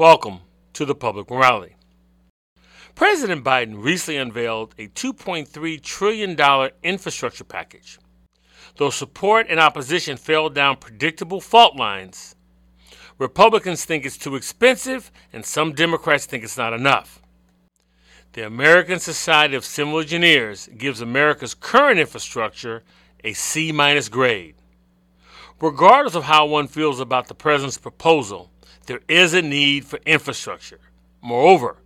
Welcome to the Public Morality. President Biden recently unveiled a $2.3 trillion infrastructure package. Though support and opposition fell down predictable fault lines, Republicans think it's too expensive, and some Democrats think it's not enough. The American Society of Civil Engineers gives America's current infrastructure a C minus grade. Regardless of how one feels about the president's proposal, there is a need for infrastructure. Moreover,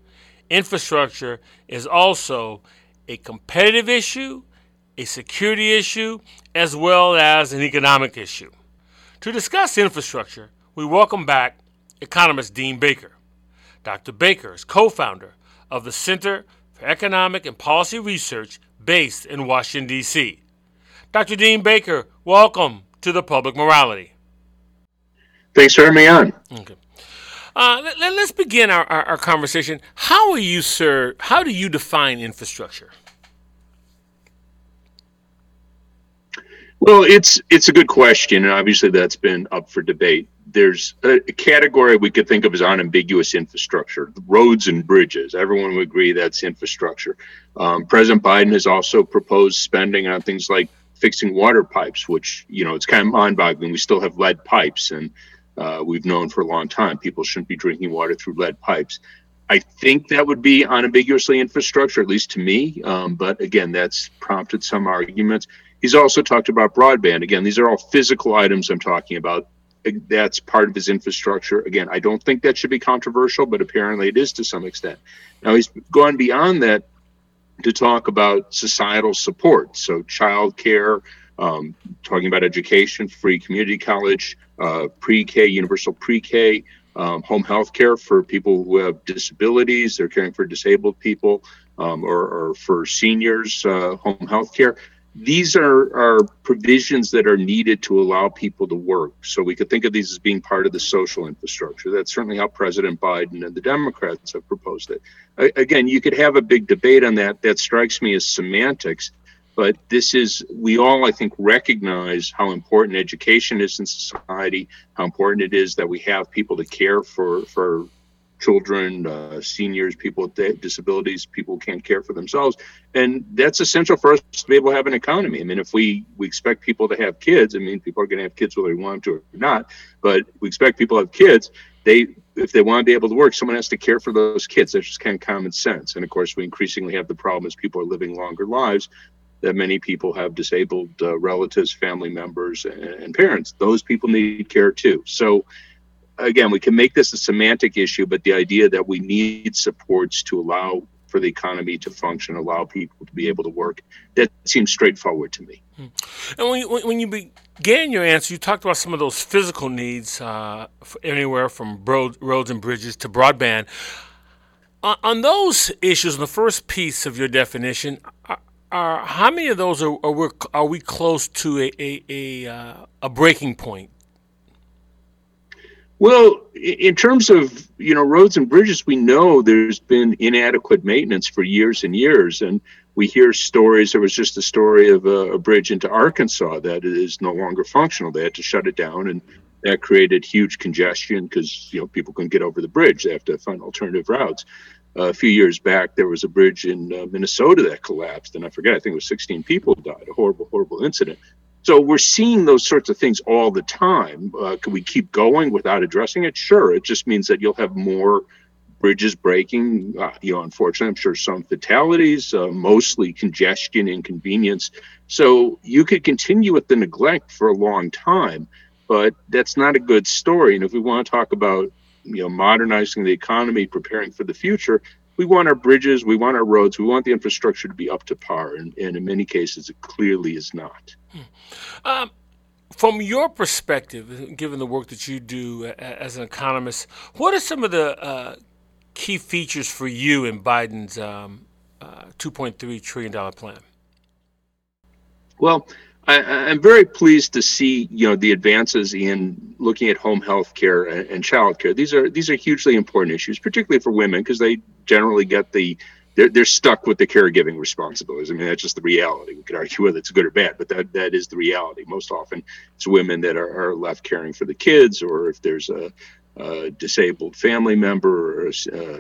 infrastructure is also a competitive issue, a security issue, as well as an economic issue. To discuss infrastructure, we welcome back economist Dean Baker. Dr. Baker is co founder of the Center for Economic and Policy Research based in Washington, D.C. Dr. Dean Baker, welcome to the Public Morality. Thanks for having me on. Okay. Uh, let, us begin our, our, our, conversation. How are you, sir? How do you define infrastructure? Well, it's it's a good question, and obviously that's been up for debate. There's a, a category we could think of as unambiguous infrastructure, roads and bridges. Everyone would agree that's infrastructure. Um, President Biden has also proposed spending on things like fixing water pipes, which you know it's kind of mind-boggling. We still have lead pipes, and uh, we've known for a long time people shouldn't be drinking water through lead pipes. I think that would be unambiguously infrastructure, at least to me. Um, but again, that's prompted some arguments. He's also talked about broadband. Again, these are all physical items I'm talking about. That's part of his infrastructure. Again, I don't think that should be controversial, but apparently it is to some extent. Now, he's gone beyond that to talk about societal support. So, child care, um, talking about education, free community college, uh, pre-K, universal pre-K, um, home health care for people who have disabilities, they're caring for disabled people, um, or, or, for seniors, uh, home health care. These are, are provisions that are needed to allow people to work. So we could think of these as being part of the social infrastructure. That's certainly how President Biden and the Democrats have proposed it. I, again, you could have a big debate on that. That strikes me as semantics but this is, we all, I think, recognize how important education is in society, how important it is that we have people to care for, for children, uh, seniors, people with disabilities, people who can't care for themselves. And that's essential for us to be able to have an economy. I mean, if we, we expect people to have kids, I mean, people are going to have kids whether they want to or not, but we expect people to have kids. They, if they want to be able to work, someone has to care for those kids. That's just kind of common sense. And of course, we increasingly have the problem as people are living longer lives that many people have disabled uh, relatives, family members, and, and parents. Those people need care too. So, again, we can make this a semantic issue, but the idea that we need supports to allow for the economy to function, allow people to be able to work, that seems straightforward to me. Hmm. And when you, when you began your answer, you talked about some of those physical needs, uh, anywhere from road, roads and bridges to broadband. on those issues, in the first piece of your definition, are how many of those are are we, are we close to a a a, uh, a breaking point? Well, in terms of you know roads and bridges, we know there's been inadequate maintenance for years and years, and we hear stories. There was just a story of a, a bridge into Arkansas that is no longer functional. They had to shut it down, and that created huge congestion because you know people couldn't get over the bridge. They have to find alternative routes a few years back, there was a bridge in uh, Minnesota that collapsed, and I forget, I think it was 16 people died, a horrible, horrible incident. So we're seeing those sorts of things all the time. Uh, can we keep going without addressing it? Sure. It just means that you'll have more bridges breaking. Uh, you know, unfortunately, I'm sure some fatalities, uh, mostly congestion, inconvenience. So you could continue with the neglect for a long time, but that's not a good story. And if we want to talk about you know modernizing the economy, preparing for the future, we want our bridges, we want our roads, we want the infrastructure to be up to par, and, and in many cases, it clearly is not. Hmm. Um, from your perspective, given the work that you do as an economist, what are some of the uh, key features for you in Biden's um, uh, $2.3 trillion plan? Well, I, am very pleased to see you know the advances in looking at home health care and, and child care. These are these are hugely important issues, particularly for women, because they generally get the they're, they're stuck with the caregiving responsibilities. I mean, that's just the reality. We could argue whether it's good or bad, but that, that is the reality. Most often, it's women that are, are left caring for the kids, or if there's a disabled family member or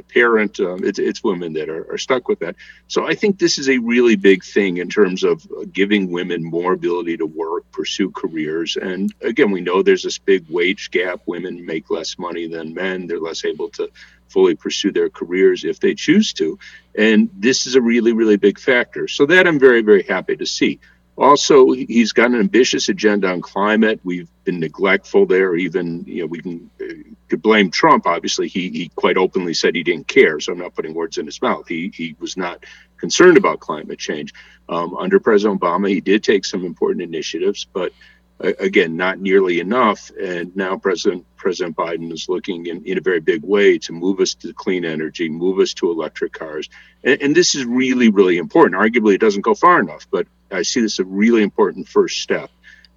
parent. Um, it's, it's women that are, are, stuck with that. So I think this is a really big thing in terms of giving women more ability to work, pursue careers. And again, we know there's this big wage gap. Women make less money than men. They're less able to fully pursue their careers if they choose to. And this is a really, really big factor. So that I'm very, very happy to see. Also, he's got an ambitious agenda on climate. We've been neglectful there. Even you know we can uh, could blame Trump. Obviously, he he quite openly said he didn't care. So I'm not putting words in his mouth. He he was not concerned about climate change. Um, under President Obama, he did take some important initiatives, but again, not nearly enough. And now President President Biden is looking in, in a very big way to move us to clean energy, move us to electric cars. And, and this is really, really important. Arguably, it doesn't go far enough, but I see this as a really important first step.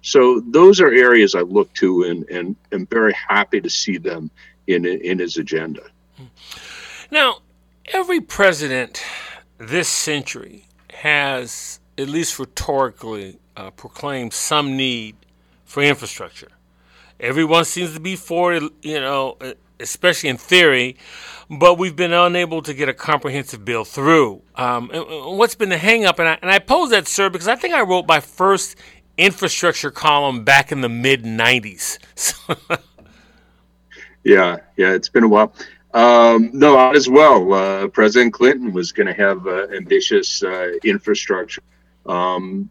So those are areas I look to and, and am very happy to see them in, in his agenda. Now, every president this century has, at least rhetorically, uh, proclaimed some need for infrastructure. Everyone seems to be for it, you know, especially in theory, but we've been unable to get a comprehensive bill through. Um, what's been the hangup? And I, and I pose that, sir, because I think I wrote my first infrastructure column back in the mid 90s. yeah, yeah, it's been a while. Um, no, as well. Uh, President Clinton was going to have uh, ambitious uh, infrastructure. Um,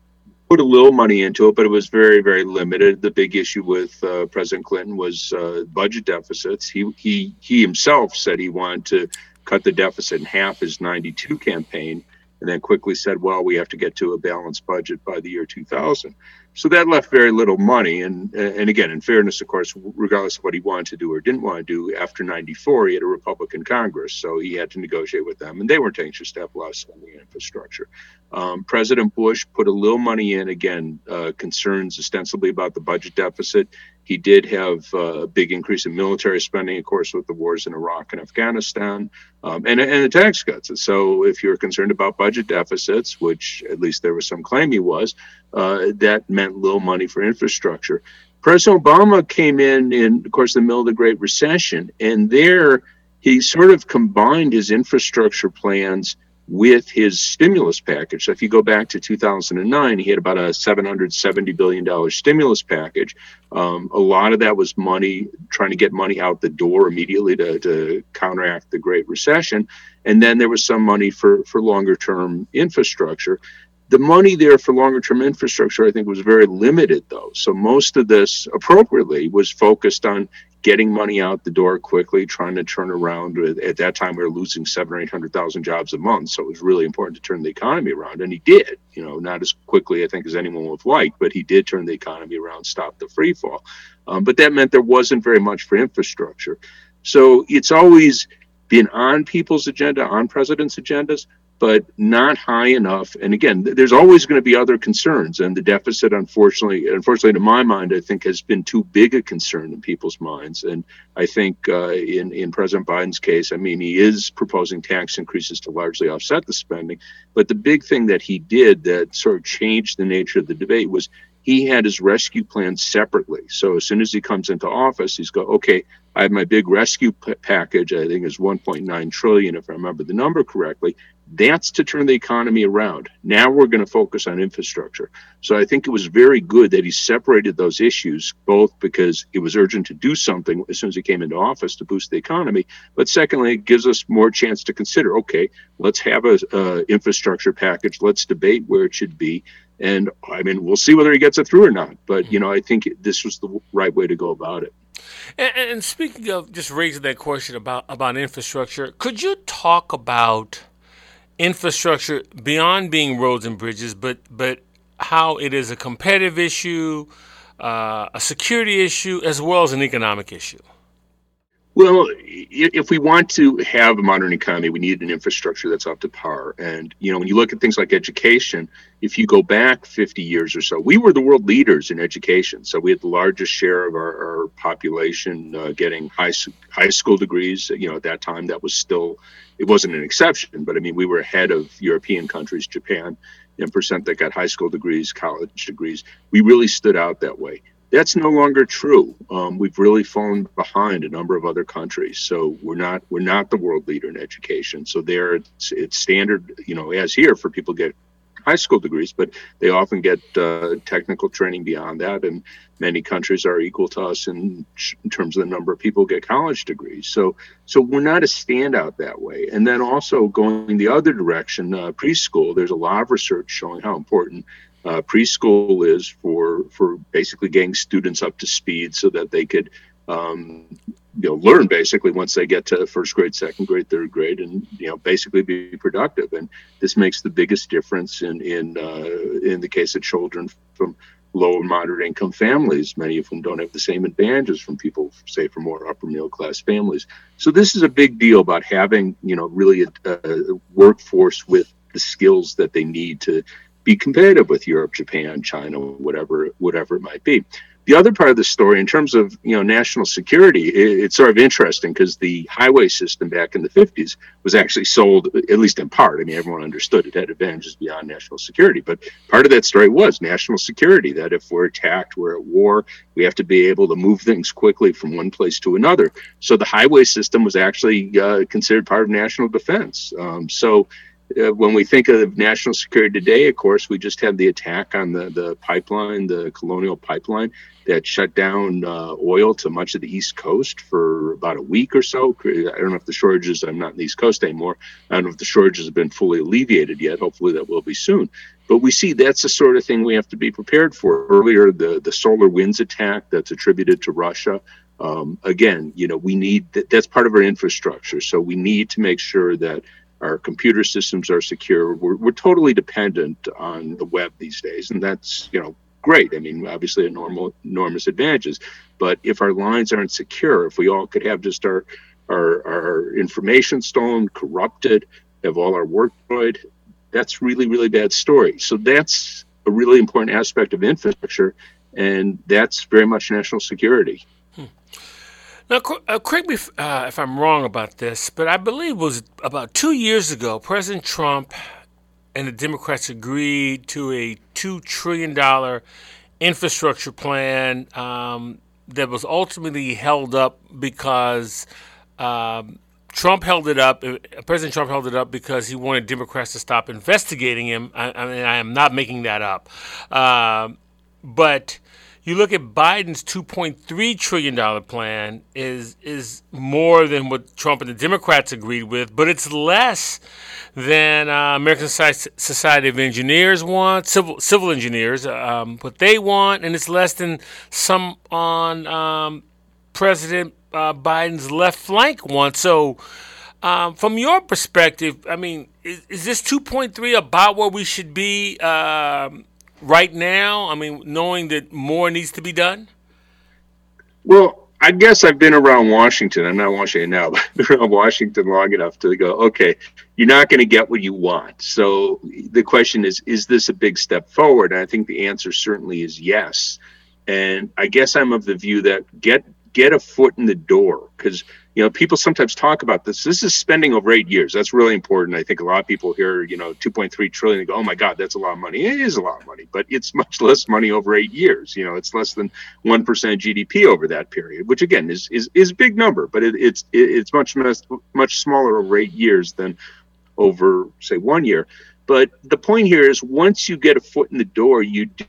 put a little money into it, but it was very, very limited. The big issue with uh, President Clinton was uh, budget deficits. He he he himself said he wanted to cut the deficit in half his 92 campaign and then quickly said, well, we have to get to a balanced budget by the year 2000. So that left very little money. And and again, in fairness, of course, regardless of what he wanted to do or didn't want to do, after 94, he had a Republican Congress. So he had to negotiate with them, and they weren't anxious to have less spending in infrastructure. Um, President Bush put a little money in, again, uh, concerns ostensibly about the budget deficit. He did have a big increase in military spending, of course, with the wars in Iraq and Afghanistan, um, and, and the tax cuts. So, if you're concerned about budget deficits, which at least there was some claim he was, uh, that meant little money for infrastructure. President Obama came in in, of course, the middle of the Great Recession, and there he sort of combined his infrastructure plans with his stimulus package. So if you go back to 2009, he had about a $770 billion stimulus package. Um, a lot of that was money, trying to get money out the door immediately to, to counteract the Great Recession. And then there was some money for, for longer term infrastructure. The money there for longer term infrastructure, I think, was very limited, though. So most of this, appropriately, was focused on getting money out the door quickly, trying to turn around. At that time, we were losing seven or eight hundred thousand jobs a month, so it was really important to turn the economy around, and he did. You know, not as quickly, I think, as anyone would liked, but he did turn the economy around, stop the free fall. Um, but that meant there wasn't very much for infrastructure. So it's always been on people's agenda, on presidents' agendas, but not high enough. And again, there's always going to be other concerns, and the deficit, unfortunately, unfortunately, to my mind, I think has been too big a concern in people's minds. And I think uh, in in President Biden's case, I mean, he is proposing tax increases to largely offset the spending. But the big thing that he did that sort of changed the nature of the debate was he had his rescue plan separately. So as soon as he comes into office, he's go, okay, I have my big rescue p- package. I think is 1.9 trillion, if I remember the number correctly. That's to turn the economy around. Now we're going to focus on infrastructure. So I think it was very good that he separated those issues, both because it was urgent to do something as soon as he came into office to boost the economy, but secondly, it gives us more chance to consider. Okay, let's have a uh, infrastructure package. Let's debate where it should be, and I mean, we'll see whether he gets it through or not. But you know, I think this was the right way to go about it. And, and speaking of just raising that question about about infrastructure, could you talk about infrastructure beyond being roads and bridges, but but how it is a competitive issue, uh, a security issue, as well as an economic issue. Well, if we want to have a modern economy, we need an infrastructure that's up to par. And, you know, when you look at things like education, if you go back 50 years or so, we were the world leaders in education. So we had the largest share of our, our population uh, getting high, high school degrees. You know, at that time, that was still, it wasn't an exception, but I mean, we were ahead of European countries, Japan, in percent that got high school degrees, college degrees. We really stood out that way That's no longer true. Um, we've really fallen behind a number of other countries. So we're not we're not the world leader in education. So there, it's, it's standard, you know, as here for people to get high school degrees, but they often get uh, technical training beyond that. And many countries are equal to us in, in terms of the number of people who get college degrees. So, so we're not a standout that way. And then also going the other direction, uh, preschool. There's a lot of research showing how important uh, preschool is for for basically getting students up to speed so that they could um, you know learn basically once they get to first grade second grade third grade and you know basically be productive. And this makes the biggest difference in in uh, in the case of children from low and moderate income families. Many of whom don't have the same advantages from people say from more upper middle class families. So this is a big deal about having you know really a, a workforce with the skills that they need to be competitive with Europe, Japan, China, whatever whatever it might be the other part of the story, in terms of you know national security, it, it's sort of interesting because the highway system back in the 50s was actually sold, at least in part. I mean, everyone understood it had advantages beyond national security, but part of that story was national security. That if we're attacked, we're at war, we have to be able to move things quickly from one place to another. So the highway system was actually uh, considered part of national defense. Um, so uh, when we think of national security today, of course, we just had the attack on the, the pipeline, the colonial pipeline that shut down uh, oil to much of the East Coast for about a week or so. I don't know if the shortages, I'm not in the East Coast anymore. I don't know if the shortages have been fully alleviated yet. Hopefully that will be soon. But we see that's the sort of thing we have to be prepared for. Earlier, the, the SolarWinds attack that's attributed to Russia. Um, again, you know, we need that's part of our infrastructure. So we need to make sure that our computer systems are secure. We're, we're totally dependent on the web these days, and that's you know great. I mean, obviously, enormous enormous advantages. But if our lines aren't secure, if we all could have just our our, our information stolen, corrupted, have all our work destroyed, that's really really bad story. So that's a really important aspect of infrastructure, and that's very much national security. Now, uh, correct me if, uh, if, I'm wrong about this, but I believe it was about two years ago, President Trump and the Democrats agreed to a $2 trillion infrastructure plan um, that was ultimately held up because um, Trump held it up. Uh, President Trump held it up because he wanted Democrats to stop investigating him. I, I mean, I am not making that up. Uh, but you look at Biden's 2.3 trillion dollar plan is is more than what Trump and the Democrats agreed with, but it's less than uh, American Society of Engineers want, civil civil engineers, um, what they want, and it's less than some on um, President uh, Biden's left flank want. So. Um, from your perspective, I mean, is, is this 2.3 about where we should be um, right now? I mean, knowing that more needs to be done? Well, I guess I've been around Washington. I'm not Washington now, but I've been around Washington long enough to go, okay, you're not going to get what you want. So the question is, is this a big step forward? And I think the answer certainly is yes. And I guess I'm of the view that get get a foot in the door because you know people sometimes talk about this. This is spending over eight years. That's really important. I think a lot of people hear you know 2.3 trillion and go oh my god that's a lot of money. It is a lot of money but it's much less money over eight years. You know it's less than 1% gdp over that period which again is is, is a big number but it, it's it, it's much much smaller over eight years than over say one year. But the point here is once you get a foot in the door you do,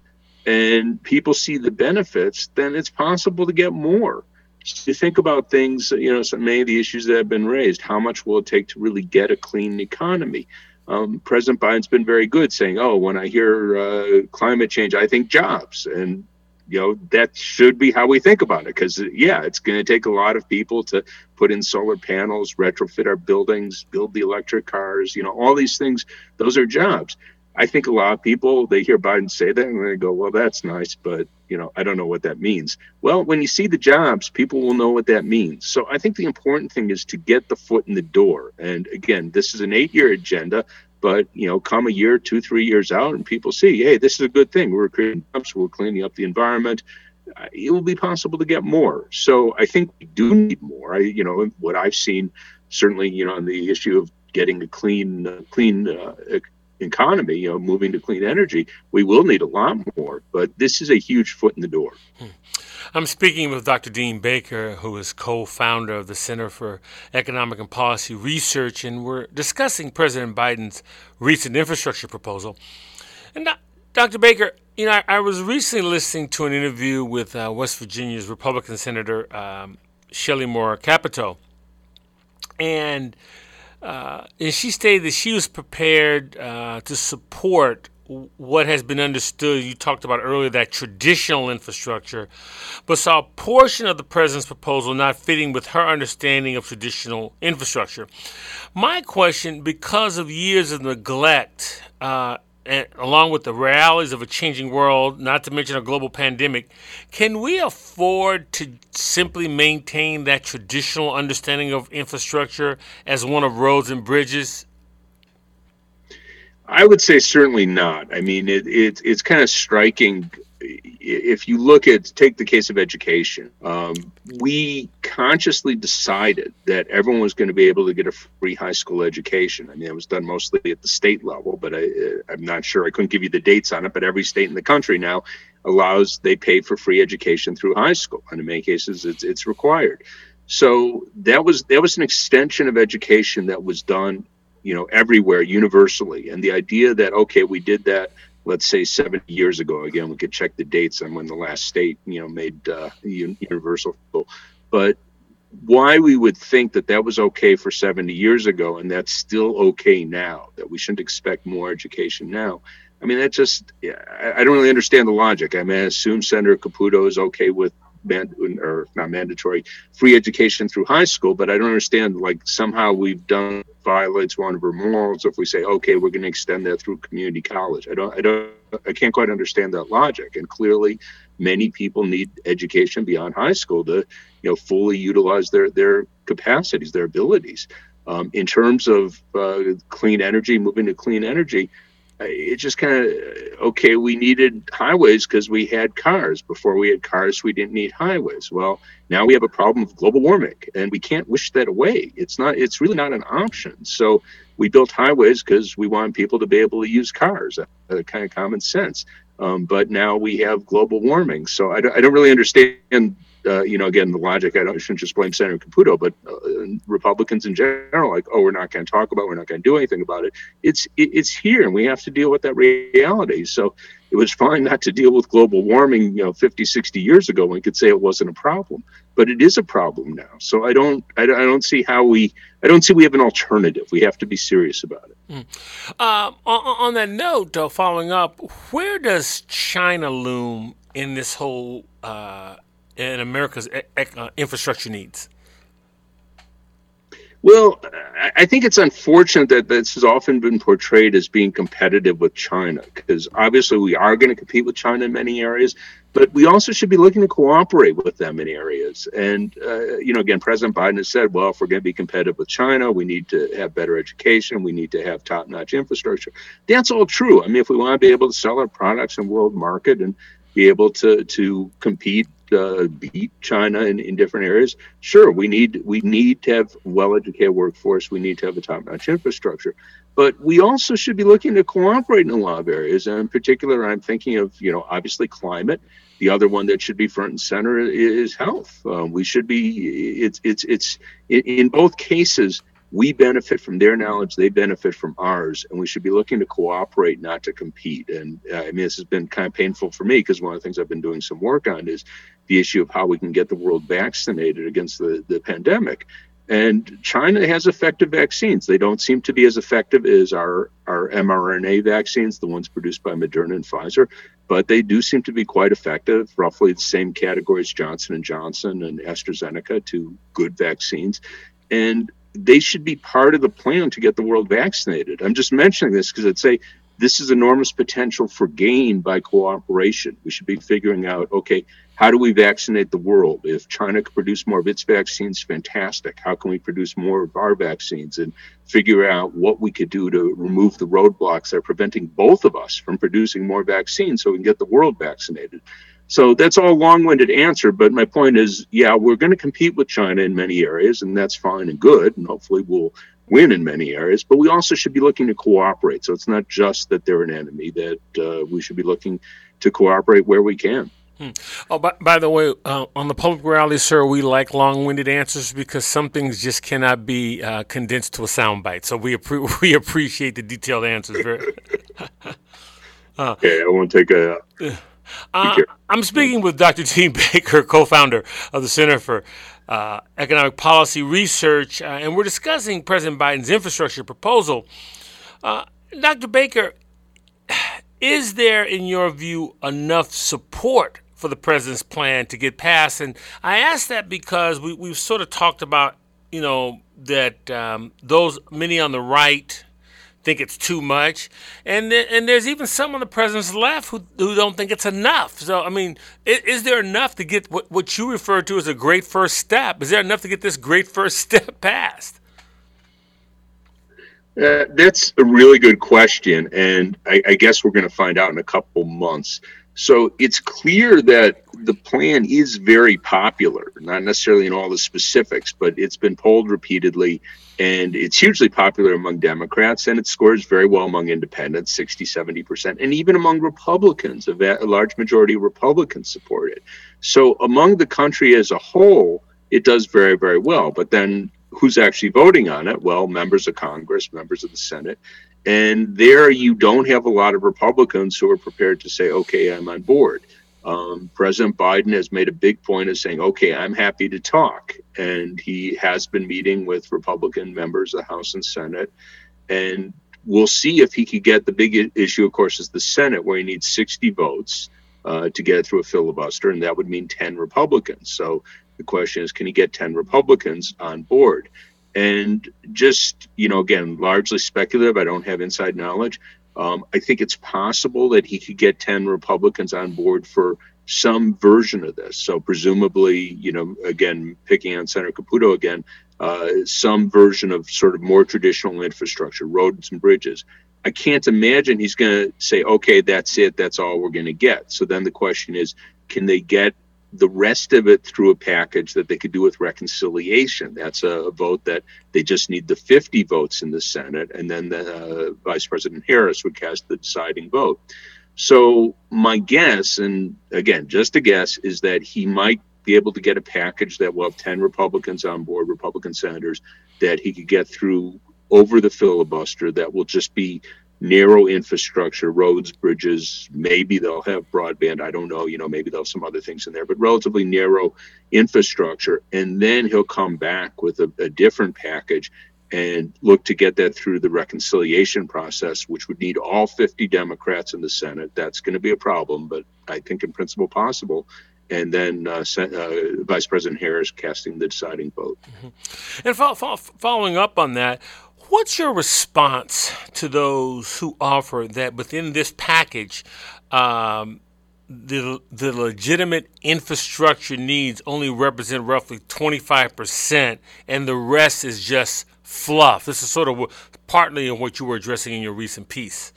and people see the benefits then it's possible to get more you think about things, you know, so many of the issues that have been raised. How much will it take to really get a clean economy? Um, President Biden's been very good saying, "Oh, when I hear uh, climate change, I think jobs," and you know that should be how we think about it. Because yeah, it's going to take a lot of people to put in solar panels, retrofit our buildings, build the electric cars. You know, all these things; those are jobs. I think a lot of people they hear Biden say that and they go, "Well, that's nice, but you know, I don't know what that means." Well, when you see the jobs, people will know what that means. So I think the important thing is to get the foot in the door. And again, this is an eight-year agenda, but you know, come a year, two, three years out, and people see, "Hey, this is a good thing. We're creating jobs. We're cleaning up the environment." Uh, it will be possible to get more. So I think we do need more. I, you know, what I've seen, certainly, you know, on the issue of getting a clean, uh, clean uh, economy, you know, moving to clean energy, we will need a lot more. But this is a huge foot in the door. Hmm. I'm speaking with Dr. Dean Baker, who is co founder of the Center for Economic and Policy Research, and we're discussing President Biden's recent infrastructure proposal. And Dr. Baker, you know, I, I was recently listening to an interview with uh, West Virginia's Republican Senator um, Shelley Moore Capito, and uh, and she stated that she was prepared uh, to support what has been understood. You talked about earlier that traditional infrastructure, but saw a portion of the president's proposal not fitting with her understanding of traditional infrastructure. My question, because of years of neglect uh, along with the realities of a changing world, not to mention a global pandemic, can we afford to simply maintain that traditional understanding of infrastructure as one of roads and bridges? I would say certainly not. I mean, it, it it's kind of striking if you look at take the case of education, um, we consciously decided that everyone was going to be able to get a free high school education. I mean, it was done mostly at the state level, but I, I'm not sure. I couldn't give you the dates on it, but every state in the country now allows they pay for free education through high school, and in many cases, it's it's required. So that was that was an extension of education that was done, you know, everywhere universally, and the idea that okay, we did that let's say 70 years ago. Again, we could check the dates on when the last state, you know, made uh, universal. But why we would think that that was okay for 70 years ago and that's still okay now, that we shouldn't expect more education now. I mean, that just, I don't really understand the logic. I mean, I assume Senator Capito is okay with man, or not mandatory free education through high school, but I don't understand like somehow we've done violates one of our morals if we say okay we're going to extend that through community college. I don't I don't I can't quite understand that logic. And clearly, many people need education beyond high school to you know fully utilize their their capacities, their abilities. Um, in terms of uh, clean energy, moving to clean energy, it just kind of okay we needed highways because we had cars. Before we had cars we didn't need highways. Well now we have a problem of global warming and we can't wish that away. It's not it's really not an option. So we built highways because we want people to be able to use cars. Uh, kind of common sense. Um, but now we have global warming. So I don't, I don't really understand uh, you know, again, the logic, I, don't, I shouldn't just blame Senator Capito, but uh, Republicans in general, like, oh, we're not going to talk about, it, we're not going to do anything about it. It's it, it's here, and we have to deal with that reality. So it was fine not to deal with global warming, you know, 50, 60 years ago. We could say it wasn't a problem, but it is a problem now. So I don't, I, I don't see how we, I don't see we have an alternative. We have to be serious about it. Mm. Uh, on, on, that note, though, following up, where does China loom in this whole? And America's uh, infrastructure needs? Well, I think it's unfortunate that this has often been portrayed as being competitive with China, because obviously we are going to compete with China in many areas, but we also should be looking to cooperate with them in areas. And, uh, you know, again, President Biden has said, well, if we're going to be competitive with China, we need to have better education, we need to have top notch infrastructure. That's all true. I mean, if we want to be able to sell our products in world market and be able to, to compete uh, beat China in, in different areas. Sure, we need we need to have well-educated workforce. We need to have a top-notch infrastructure, but we also should be looking to cooperate in a lot of areas. And in particular, I'm thinking of you know obviously climate. The other one that should be front and center is health. Um, we should be it's it's it's in both cases we benefit from their knowledge they benefit from ours and we should be looking to cooperate not to compete. And uh, i mean this has been kind of painful for me because one of the things i've been doing some work on is the issue of how we can get the world vaccinated against the, the pandemic. And china has effective vaccines. They don't seem to be as effective as our, our mrna vaccines the ones produced by moderna and pfizer but they do seem to be quite effective. Roughly the same category as johnson and johnson and astrazeneca two good vaccines. And they should be part of the plan to get the world vaccinated. I'm just mentioning this because I'd say this is enormous potential for gain by cooperation. We should be figuring out, okay, how do we vaccinate the world? If China could produce more of its vaccines, fantastic. How can we produce more of our vaccines and figure out what we could do to remove the roadblocks that are preventing both of us from producing more vaccines so we can get the world vaccinated? So that's all long-winded answer, but my point is, yeah, we're going to compete with China in many areas, and that's fine and good, and hopefully we'll win in many areas. But we also should be looking to cooperate. So it's not just that they're an enemy; that uh, we should be looking to cooperate where we can. Hmm. Oh, by, by the way, uh, on the Public Morality, sir, we like long-winded answers because some things just cannot be uh, condensed to a soundbite. So we appre- we appreciate the detailed answers. Very. okay, I won't take a. Uh, I'm speaking with Dr. Dean Baker, co-founder of the Center for uh, Economic Policy Research, uh, and we're discussing President Biden's infrastructure proposal. Dr. Baker, is there, in your view, enough support for the president's plan to get passed. And I ask that because we, we've sort of talked about, you know, that um, those many on the right think it's too much, and th- and there's even some on the president's left who, who don't think it's enough. So I mean, is, is, there enough to get what, what you refer to as a great first step? Is there enough to get this great first step passed? Uh, that's a really good question, and I, I guess we're going to find out in a couple months. So it's clear that the plan is very popular, not necessarily in all the specifics, but it's been polled repeatedly and it's hugely popular among Democrats and it scores very well among independents, 60, 70%, and even among Republicans. A, a large majority of Republicans support it. So among the country as a whole, it does very, very well. But then who's actually voting on it? Well, members of Congress, members of the Senate. And there you don't have a lot of Republicans who are prepared to say, okay, I'm on board. Um, President Biden has made a big point of saying, okay, I'm happy to talk. And he has been meeting with Republican members of the House and Senate. And we'll see if he could get the big issue, of course, is the Senate, where he needs 60 votes uh, to get through a filibuster. And that would mean 10 Republicans. So the question is, can he get 10 Republicans on board? And just, you know, again, largely speculative. I don't have inside knowledge. Um, I think it's possible that he could get 10 Republicans on board for some version of this. So, presumably, you know, again, picking on Senator Capito again, uh, some version of sort of more traditional infrastructure, roads and bridges. I can't imagine he's going to say, okay, that's it, that's all we're going to get. So then the question is, can they get the rest of it through a package that they could do with reconciliation. That's a, vote that they just need the 50 votes in the Senate, and then the, uh, Vice President Harris would cast the deciding vote. So my guess, and again, just a guess, is that he might be able to get a package that will have 10 Republicans on board, Republican senators, that he could get through over the filibuster that will just be narrow infrastructure, roads, bridges. Maybe they'll have broadband. I don't know. You know, maybe they'll have some other things in there, but relatively narrow infrastructure. And then he'll come back with a, a different package and look to get that through the reconciliation process, which would need all 50 Democrats in the Senate. That's going to be a problem, but I think in principle possible. And then uh, uh, Vice President Harris casting the deciding vote. Mm-hmm. And fo- fo- following up on that, What's your response to those who offer that within this package, um, the the legitimate infrastructure needs only represent roughly 25%, and the rest is just fluff? This is sort of partly in what you were addressing in your recent piece.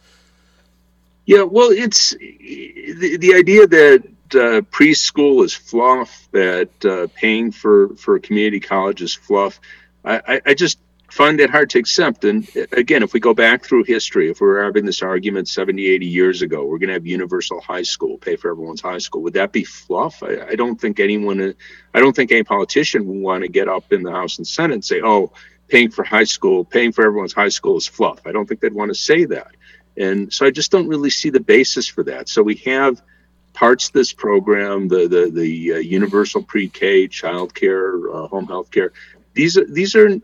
Yeah, well, it's the, the idea that uh, preschool is fluff, that uh, paying for, for community college is fluff. I, I just find it hard to accept. And again, if we go back through history, if we were having this argument 70, 80 years ago, we're going to have universal high school, pay for everyone's high school. Would that be fluff? I, I don't think anyone, I don't think any politician would want to get up in the House and Senate and say, oh, paying for high school, paying for everyone's high school is fluff. I don't think they'd want to say that. And so I just don't really see the basis for that. So we have parts this program, the the the uh, universal pre-K, child care, uh, home health care. These are these are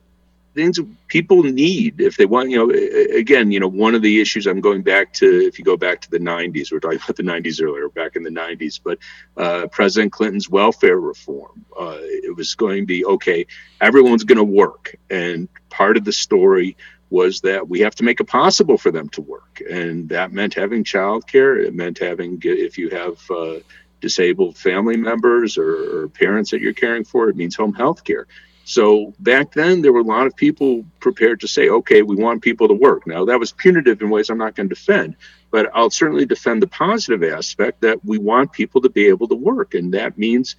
things people need if they want you know again you know one of the issues i'm going back to if you go back to the 90s we are talking about the 90s earlier back in the 90s but uh, president clinton's welfare reform uh, it was going to be okay everyone's going to work and part of the story was that we have to make it possible for them to work. And that meant having child care it meant having if you have uh, disabled family members or, or parents that you're caring for it means home health care. So back then, there were a lot of people prepared to say, okay, we want people to work. Now, that was punitive in ways I'm not going to defend, But I'll certainly defend the positive aspect that we want people to be able to work, and that means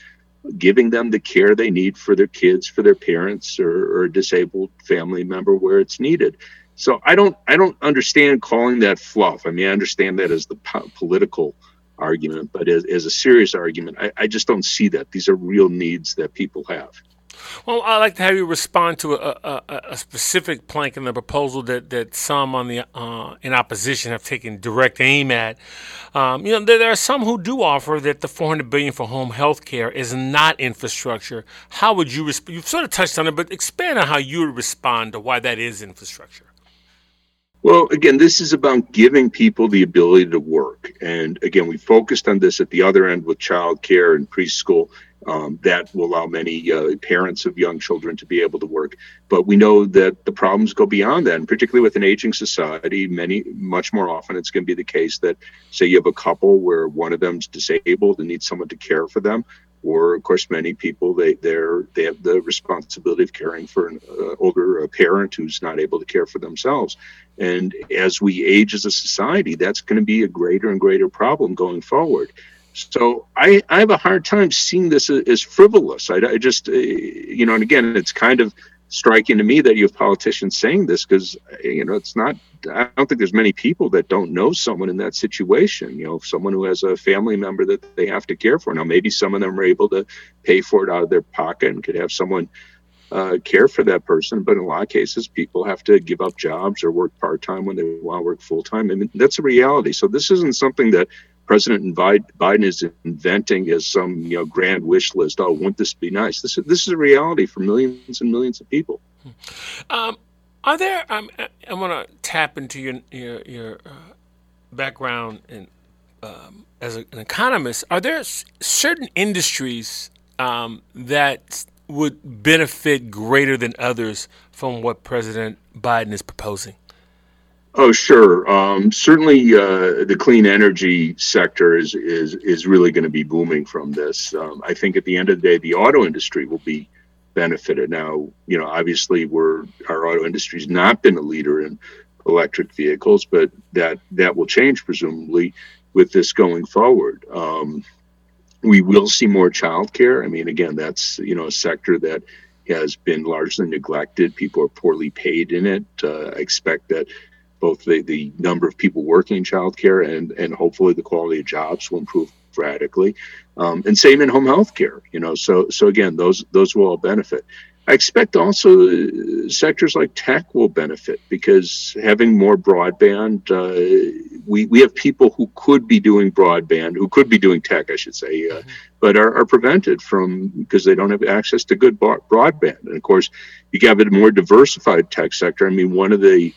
giving them the care they need for their kids, for their parents, or, or a disabled family member where it's needed. So I don't I don't understand calling that fluff. I mean, I understand that as the po- political argument, but as, as a serious argument, I, I just don't see that. These are real needs that people have. Well, I'd like to have you respond to a, a, a, specific plank in the proposal that, that some on the uh, in opposition have taken direct aim at. Um, you know, there, there, are some who do offer that the 400 billion for home health care is not infrastructure. How would you? Resp- you've sort of touched on it, but expand on how you would respond to why that is infrastructure. Well, again, this is about giving people the ability to work. And again, we focused on this at the other end with childcare and preschool. Um, that will allow many uh, parents of young children to be able to work. But we know that the problems go beyond that, and particularly with an aging society, many much more often it's going to be the case that, say, you have a couple where one of them's disabled and needs someone to care for them, or of course, many people they they're they have the responsibility of caring for an uh, older uh, parent who's not able to care for themselves. And as we age as a society, that's going to be a greater and greater problem going forward. So I, I have a hard time seeing this as frivolous. I, I just, uh, you know, and again, it's kind of striking to me that you have politicians saying this because, you know, it's not, I don't think there's many people that don't know someone in that situation, you know, someone who has a family member that they have to care for. Now, maybe some of them are able to pay for it out of their pocket and could have someone uh, care for that person. But in a lot of cases, people have to give up jobs or work part time when they want to work full time. I mean, that's a reality. So this isn't something that President Biden is inventing as some you know grand wish list. Oh, wouldn't this be nice? This is this is a reality for millions and millions of people. Um, are there? Um, I want to tap into your your, your uh, background in, um, as a, an economist. Are there certain industries um, that would benefit greater than others from what President Biden is proposing? Oh, sure. Um, certainly, uh, the clean energy sector is is is really going to be booming from this. Um, I think at the end of the day, the auto industry will be benefited. Now, you know, obviously, we're our auto industry has not been a leader in electric vehicles, but that that will change presumably with this going forward. Um, we will see more childcare. I mean, again, that's you know a sector that has been largely neglected. People are poorly paid in it. Uh, I expect that both the, the number of people working in childcare and, and hopefully the quality of jobs will improve radically. Um, and same in home health care, you know, so, so again, those, those will all benefit. I expect also uh, sectors like tech will benefit because having more broadband, uh, we, we have people who could be doing broadband, who could be doing tech, I should say, uh, mm-hmm. but are, are, prevented from because they don't have access to good broadband. And of course, you have a more diversified tech sector. I mean, one of the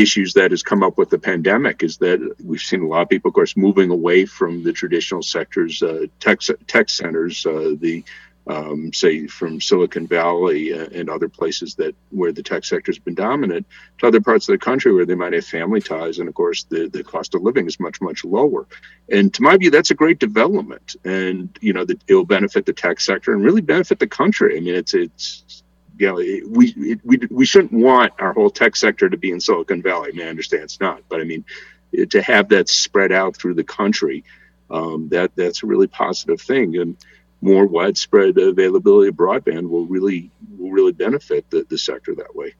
issues that has come up with the pandemic is that we've seen a lot of people, of course, moving away from the traditional sectors, uh, tech, tech centers, uh, the um, say from Silicon Valley and other places that where the tech sector has been dominant to other parts of the country where they might have family ties, and of course the, the cost of living is much much lower. And to my view, that's a great development, and you know it will benefit the tech sector and really benefit the country. I mean, it's it's you know, we, we, we shouldn't want our whole tech sector to be in Silicon Valley. I, mean, I understand it's not, but I mean, to have that spread out through the country, um, that that's a really positive thing. And more widespread availability of broadband will really will really benefit the, the sector that way.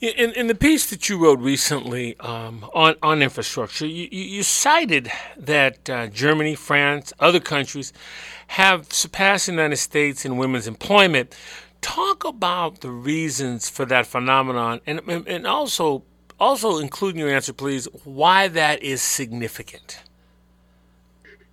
In, in the piece that you wrote recently um, on, on infrastructure, you, you cited that uh, Germany, France, other countries have surpassed the United States in women's employment talk about the reasons for that phenomenon and, and also also include in your answer please why that is significant.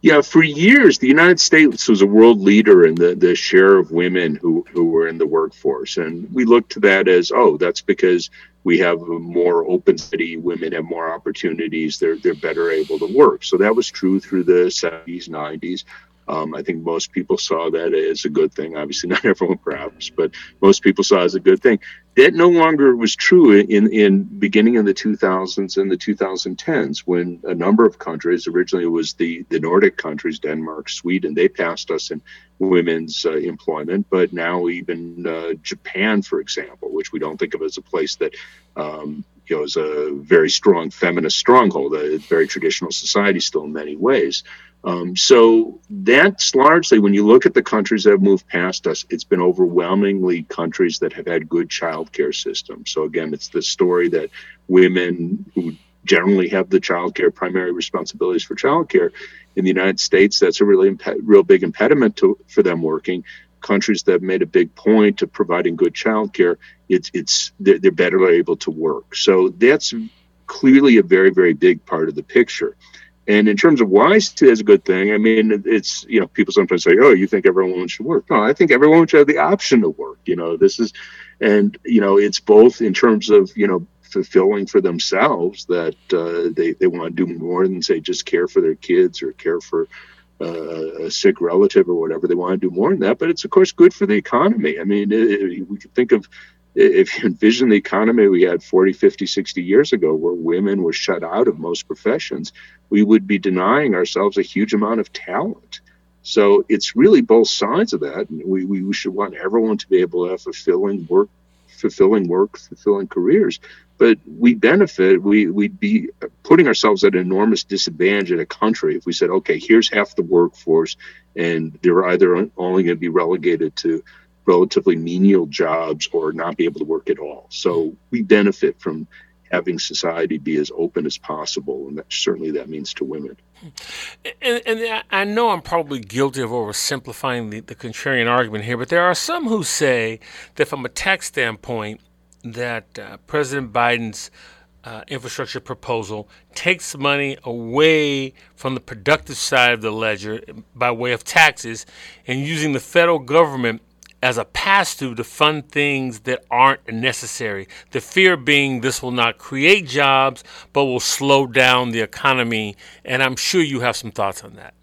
Yeah for years the united states was a world leader in the, the share of women who, who were in the workforce. And we look to that as oh that's because we have a more open city women have more opportunities they're, they're better able to work. So that was true through the 70s 90s um, I think most people saw that as a good thing. Obviously, not everyone, perhaps, but most people saw it as a good thing. That no longer was true in in beginning in the 2000s and the 2010s, when a number of countries, originally it was the the Nordic countries, Denmark, Sweden, they passed us in women's uh, employment, but now even uh, Japan, for example, which we don't think of as a place that um, you know is a very strong feminist stronghold, a very traditional society still in many ways. Um, so that's largely when you look at the countries that have moved past us, it's been overwhelmingly countries that have had good child care systems. So again, it's the story that women who generally have the child care primary responsibilities for child care in the United States, that's a really real big impediment to, for them working. Countries that made a big point of providing good child care, it's it's they're, they're better able to work. So that's clearly a very very big part of the picture. And in terms of why it's a good thing, I mean, it's, you know, people sometimes say, oh, you think everyone should work. No, I think everyone should have the option to work. You know, this is, and, you know, it's both in terms of, you know, fulfilling for themselves that uh, they, they want to do more than, say, just care for their kids or care for a sick relative or whatever. They want to do more than that. But it's, of course, good for the economy. I mean, it, we could think of, if you envision the economy we had 40, 50, 60 years ago, where women were shut out of most professions, we would be denying ourselves a huge amount of talent. So it's really both sides of that. We, we should want everyone to be able to have fulfilling work, fulfilling work, fulfilling careers. But we benefit, we, we'd be putting ourselves at an enormous disadvantage in a country if we said, okay, here's half the workforce, and they're either only going to be relegated to relatively menial jobs or not be able to work at all. So we benefit from having society be as open as possible, and that certainly that means to women. And, and I know I'm probably guilty of oversimplifying the, the contrarian argument here, but there are some who say that from a tax standpoint, that uh, President Biden's uh, infrastructure proposal takes money away from the productive side of the ledger by way of taxes and using the federal government as a pass through to fund things that aren't necessary. The fear being this will not create jobs, but will slow down the economy. And I'm sure you have some thoughts on that.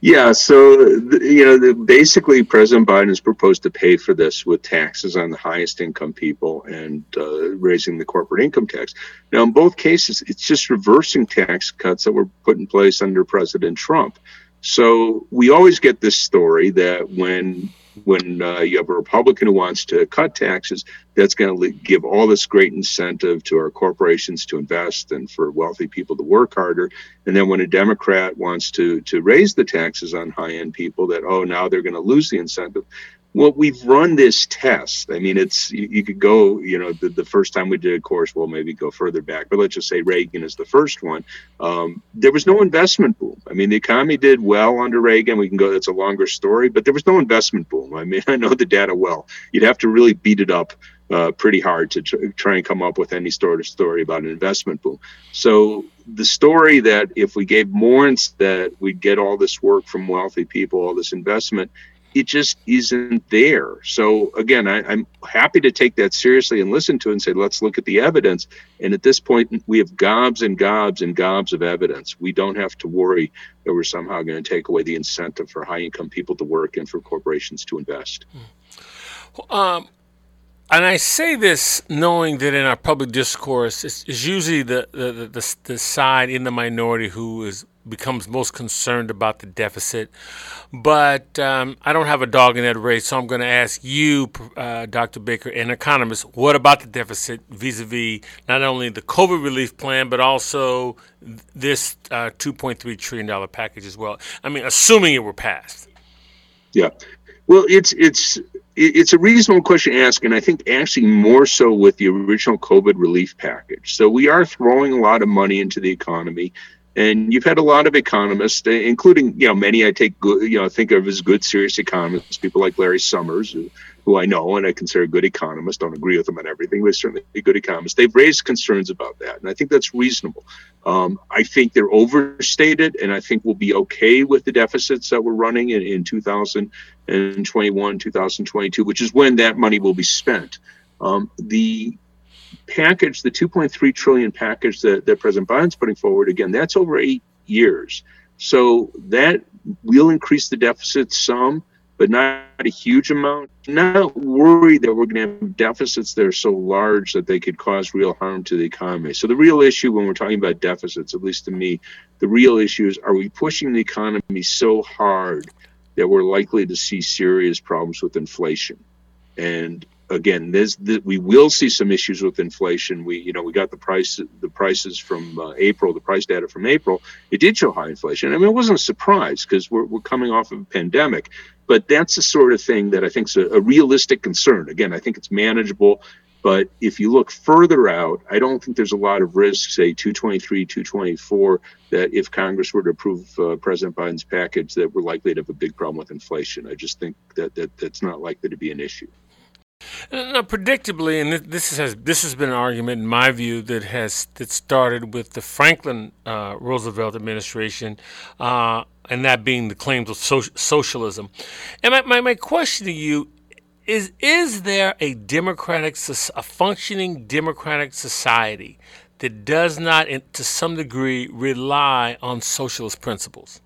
Yeah, so you know, basically, President Biden has proposed to pay for this with taxes on the highest income people and uh, raising the corporate income tax. Now, in both cases, it's just reversing tax cuts that were put in place under President Trump. So we always get this story that when when uh, you have a Republican who wants to cut taxes, that's going to give all this great incentive to our corporations to invest and for wealthy people to work harder. And then when a Democrat wants to to raise the taxes on high end people, that oh now they're going to lose the incentive. Well, we've run this test. I mean, it's you, you could go, you know, the, the, first time we did a course, we'll maybe go further back, but let's just say Reagan is the first one. Um, there was no investment boom. I mean, the economy did well under Reagan. We can go, that's a longer story, but there was no investment boom. I mean, I know the data well. You'd have to really beat it up uh, pretty hard to tr- try and come up with any sort of story about an investment boom. So the story that if we gave more that we'd get all this work from wealthy people, all this investment, it just isn't there. So again, I, am happy to take that seriously and listen to it and say, let's look at the evidence. And at this point, we have gobs and gobs and gobs of evidence. We don't have to worry that we're somehow going to take away the incentive for high income people to work and for corporations to invest. Um, and I say this knowing that in our public discourse, it's, it's usually the, the, the, the side in the minority who is becomes most concerned about the deficit. But um, I don't have a dog in that race, so I'm going to ask you, uh, Dr. Baker, an economist, what about the deficit vis a vis not only the COVID relief plan, but also this uh, $2.3 trillion package as well? I mean, assuming it were passed. Yeah. Well, it's it's it's a reasonable question to ask, and I think actually more so with the original COVID relief package. So we are throwing a lot of money into the economy. And you've had a lot of economists, including you know many I take good, you know think of as good serious economists, people like Larry Summers, who, who I know and I consider a good economist. Don't agree with them on everything, but certainly a good economist. They've raised concerns about that, and I think that's reasonable. Um, I think they're overstated, and I think we'll be okay with the deficits that we're running in, in 2021, 2022, which is when that money will be spent. Um, the package, the 2.3 trillion package that, that President Biden's putting forward, again, that's over eight years. So that will increase the deficit some, but not a huge amount. Not worried that we're going to have deficits that are so large that they could cause real harm to the economy. So the real issue when we're talking about deficits, at least to me, the real issue is are we pushing the economy so hard that we're likely to see serious problems with inflation? And again, this, this, we will see some issues with inflation. We, you know, we got the price, the prices from uh, April, the price data from April. It did show high inflation. I mean, it wasn't a surprise because we're, we're coming off of a pandemic, but that's the sort of thing that I think is a, a realistic concern. Again, I think it's manageable. But if you look further out, I don't think there's a lot of risk, say 223, 224, that if Congress were to approve uh, President Biden's package, that we're likely to have a big problem with inflation. I just think that, that that's not likely to be an issue. Now, predictably, and this has this has been an argument in my view that has that started with the Franklin uh, Roosevelt administration, uh, and that being the claims of so- socialism. And my, my, my question to you is: Is there a democratic, a functioning democratic society that does not, to some degree, rely on socialist principles?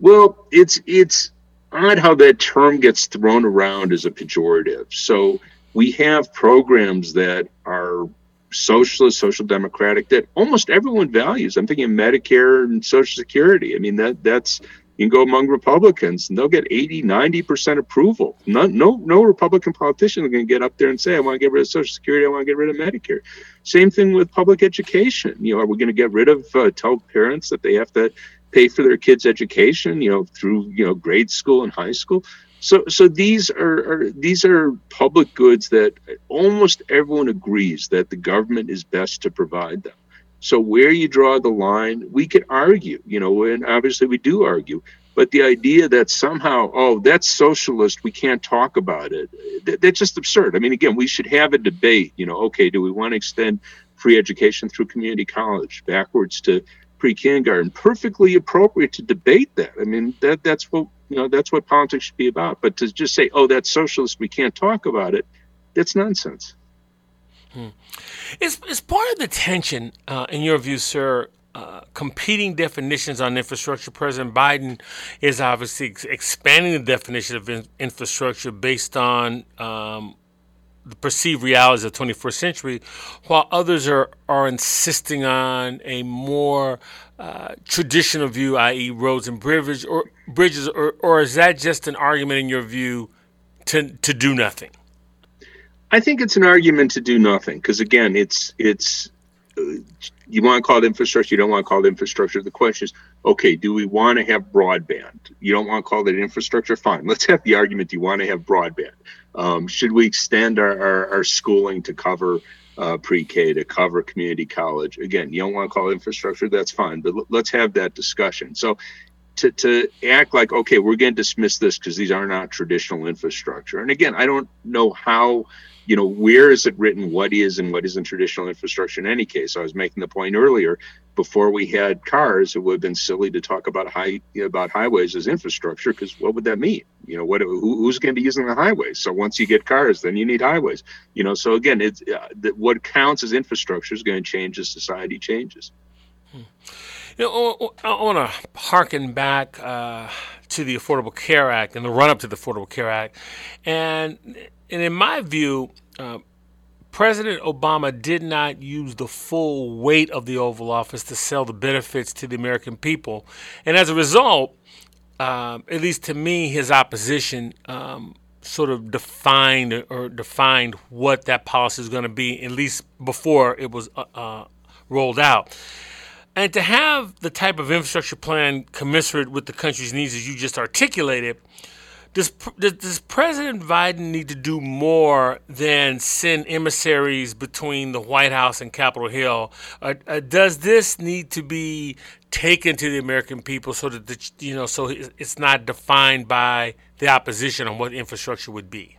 Well, it's it's odd how that term gets thrown around as a pejorative. So we have programs that are socialist, social democratic that almost everyone values. I'm thinking of Medicare and Social Security. I mean that that's you can go among Republicans and they'll get 80, 90% approval. No, no, no Republican politician is going to get up there and say, I want to get rid of Social Security. I want to get rid of Medicare. Same thing with public education. You know, are we going to get rid of, uh, tell parents that they have to pay for their kids' education, you know, through you know grade school and high school. So so these are, are these are public goods that almost everyone agrees that the government is best to provide them. So where you draw the line, we could argue, you know, and obviously we do argue. But the idea that somehow, oh, that's socialist, we can't talk about it, that, that's just absurd. I mean, again, we should have a debate. You know, okay, do we want to extend free education through community college backwards to pre-kindergarten, perfectly appropriate to debate that. I mean, that that's what you know that's what politics should be about. But to just say, "Oh, that's socialist," we can't talk about it. That's nonsense. Hmm. Is is part of the tension, uh, in your view, sir? Uh, competing definitions on infrastructure. President Biden is obviously ex- expanding the definition of in- infrastructure based on um, the perceived realities of the 21st century, while others are, are insisting on a more uh, traditional view, i.e., roads and bridges, or bridges, or, or is that just an argument in your view to to do nothing? I think it's an argument to do nothing because again, it's it's you want to call it infrastructure, you don't want to call it infrastructure. The question is, okay, do we want to have broadband? You don't want to call it infrastructure? Fine. Let's have the argument do you want to have broadband. Um, should we extend our, our, our schooling to cover uh, pre-K, to cover community college? Again, you don't want to call it infrastructure, that's fine, but l- let's have that discussion. So to, to act like, okay, we're going to dismiss this because these are not traditional infrastructure. And again, I don't know how you know, where is it written what is and what isn't traditional infrastructure in any case? I was making the point earlier, before we had cars, it would have been silly to talk about high about highways as infrastructure because what would that mean? You know, what who, who's going to be using the highways? So once you get cars, then you need highways. You know, so again, it's uh, what counts as infrastructure is going to change as society changes. You know, I want to harken back uh, to the Affordable Care Act and the run up to the Affordable Care Act, and and in my view, uh, President Obama did not use the full weight of the Oval Office to sell the benefits to the American people. And as a result, uh, at least to me, his opposition um, sort of defined or defined what that policy is going to be, at least before it was uh, uh, rolled out. And to have the type of infrastructure plan commensurate with the country's needs as you just articulated does, does President Biden need to do more than send emissaries between the White House and Capitol Hill? Uh, uh, does this need to be taken to the American people so that the, you know so it's not defined by the opposition on what infrastructure would be?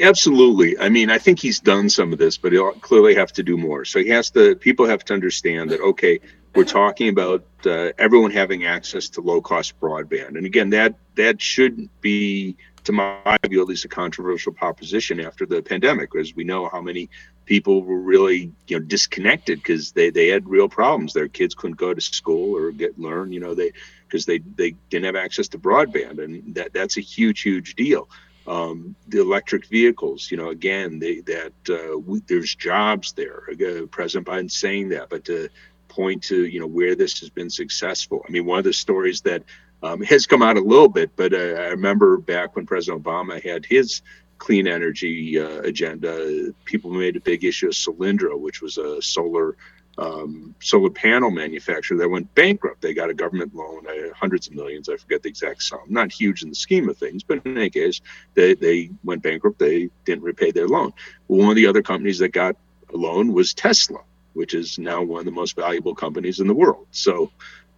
Absolutely. I mean, I think he's done some of this, but he'll clearly have to do more. So he has to. People have to understand that. Okay, we're talking about uh, everyone having access to low cost broadband. And again, that that shouldn't be, to my view, at least a controversial proposition after the pandemic, because we know how many people were really you know disconnected because they, they had real problems. Their kids couldn't go to school or get learn, you know, they because they, they didn't have access to broadband, and that that's a huge huge deal. Um, the electric vehicles, you know, again, they, that uh, we, there's jobs there. Uh, President Biden saying that, but to point to you know where this has been successful. I mean, one of the stories that um, has come out a little bit, but uh, I remember back when President Obama had his clean energy uh, agenda. People made a big issue of Solyndra, which was a solar um, solar panel manufacturer that went bankrupt. They got a government loan, uh, hundreds of millions. I forget the exact sum. Not huge in the scheme of things, but in any case, they, they went bankrupt. They didn't repay their loan. One of the other companies that got a loan was Tesla, which is now one of the most valuable companies in the world. So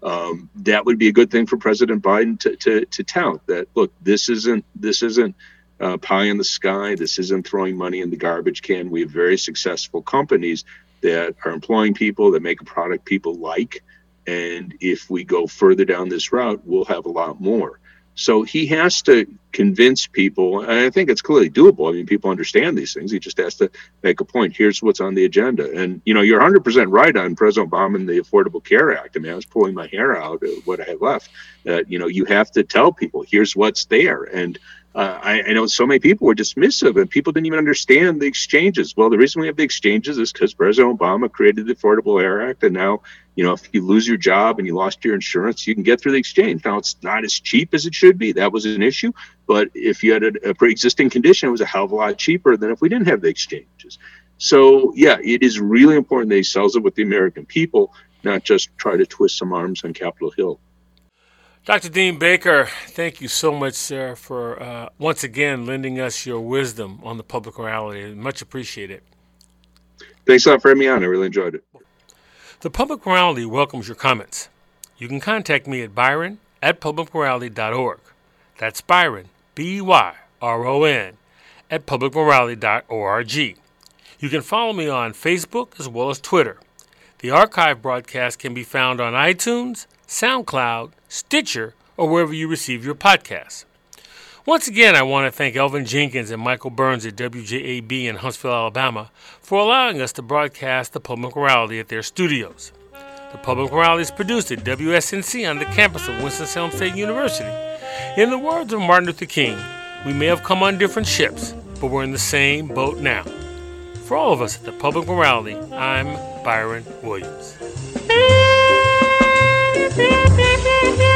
um, that would be a good thing for President Biden to, to, to tout that look, this isn't this isn't uh, pie in the sky. This isn't throwing money in the garbage can. We have very successful companies that are employing people that make a product people like. And if we go further down this route, we'll have a lot more. So he has to convince people, and I think it's clearly doable. I mean, people understand these things. He just has to make a point. Here's what's on the agenda. And, you know, you're 100% right on President Obama and the Affordable Care Act. I mean, I was pulling my hair out of what I had left. That, you know, you have to tell people, here's what's there. And uh, I, I, know so many people were dismissive and people didn't even understand the exchanges. Well, the reason we have the exchanges is because President Obama created the Affordable Care Act. And now, you know, if you lose your job and you lost your insurance, you can get through the exchange. Now, it's not as cheap as it should be. That was an issue. But if you had a, a pre existing condition, it was a hell of a lot cheaper than if we didn't have the exchanges. So, yeah, it is really important that he sells it with the American people, not just try to twist some arms on Capitol Hill. Dr. Dean Baker, thank you so much, sir, for uh, once again lending us your wisdom on the public morality. Much appreciated. Thanks a lot for having me on. I really enjoyed it. The Public Morality welcomes your comments. You can contact me at byron at publicmorality.org. That's Byron, B Y R O N, at publicmorality.org. You can follow me on Facebook as well as Twitter. The archive broadcast can be found on iTunes, SoundCloud, Stitcher, or wherever you receive your podcasts. Once again, I want to thank Elvin Jenkins and Michael Burns at WJAB in Huntsville, Alabama, for allowing us to broadcast the Public Morality at their studios. The Public Morality is produced at WSNC on the campus of Winston-Salem State University. In the words of Martin Luther King, we may have come on different ships, but we're in the same boat now. For all of us at the Public Morality, I'm Byron Williams. Thank you.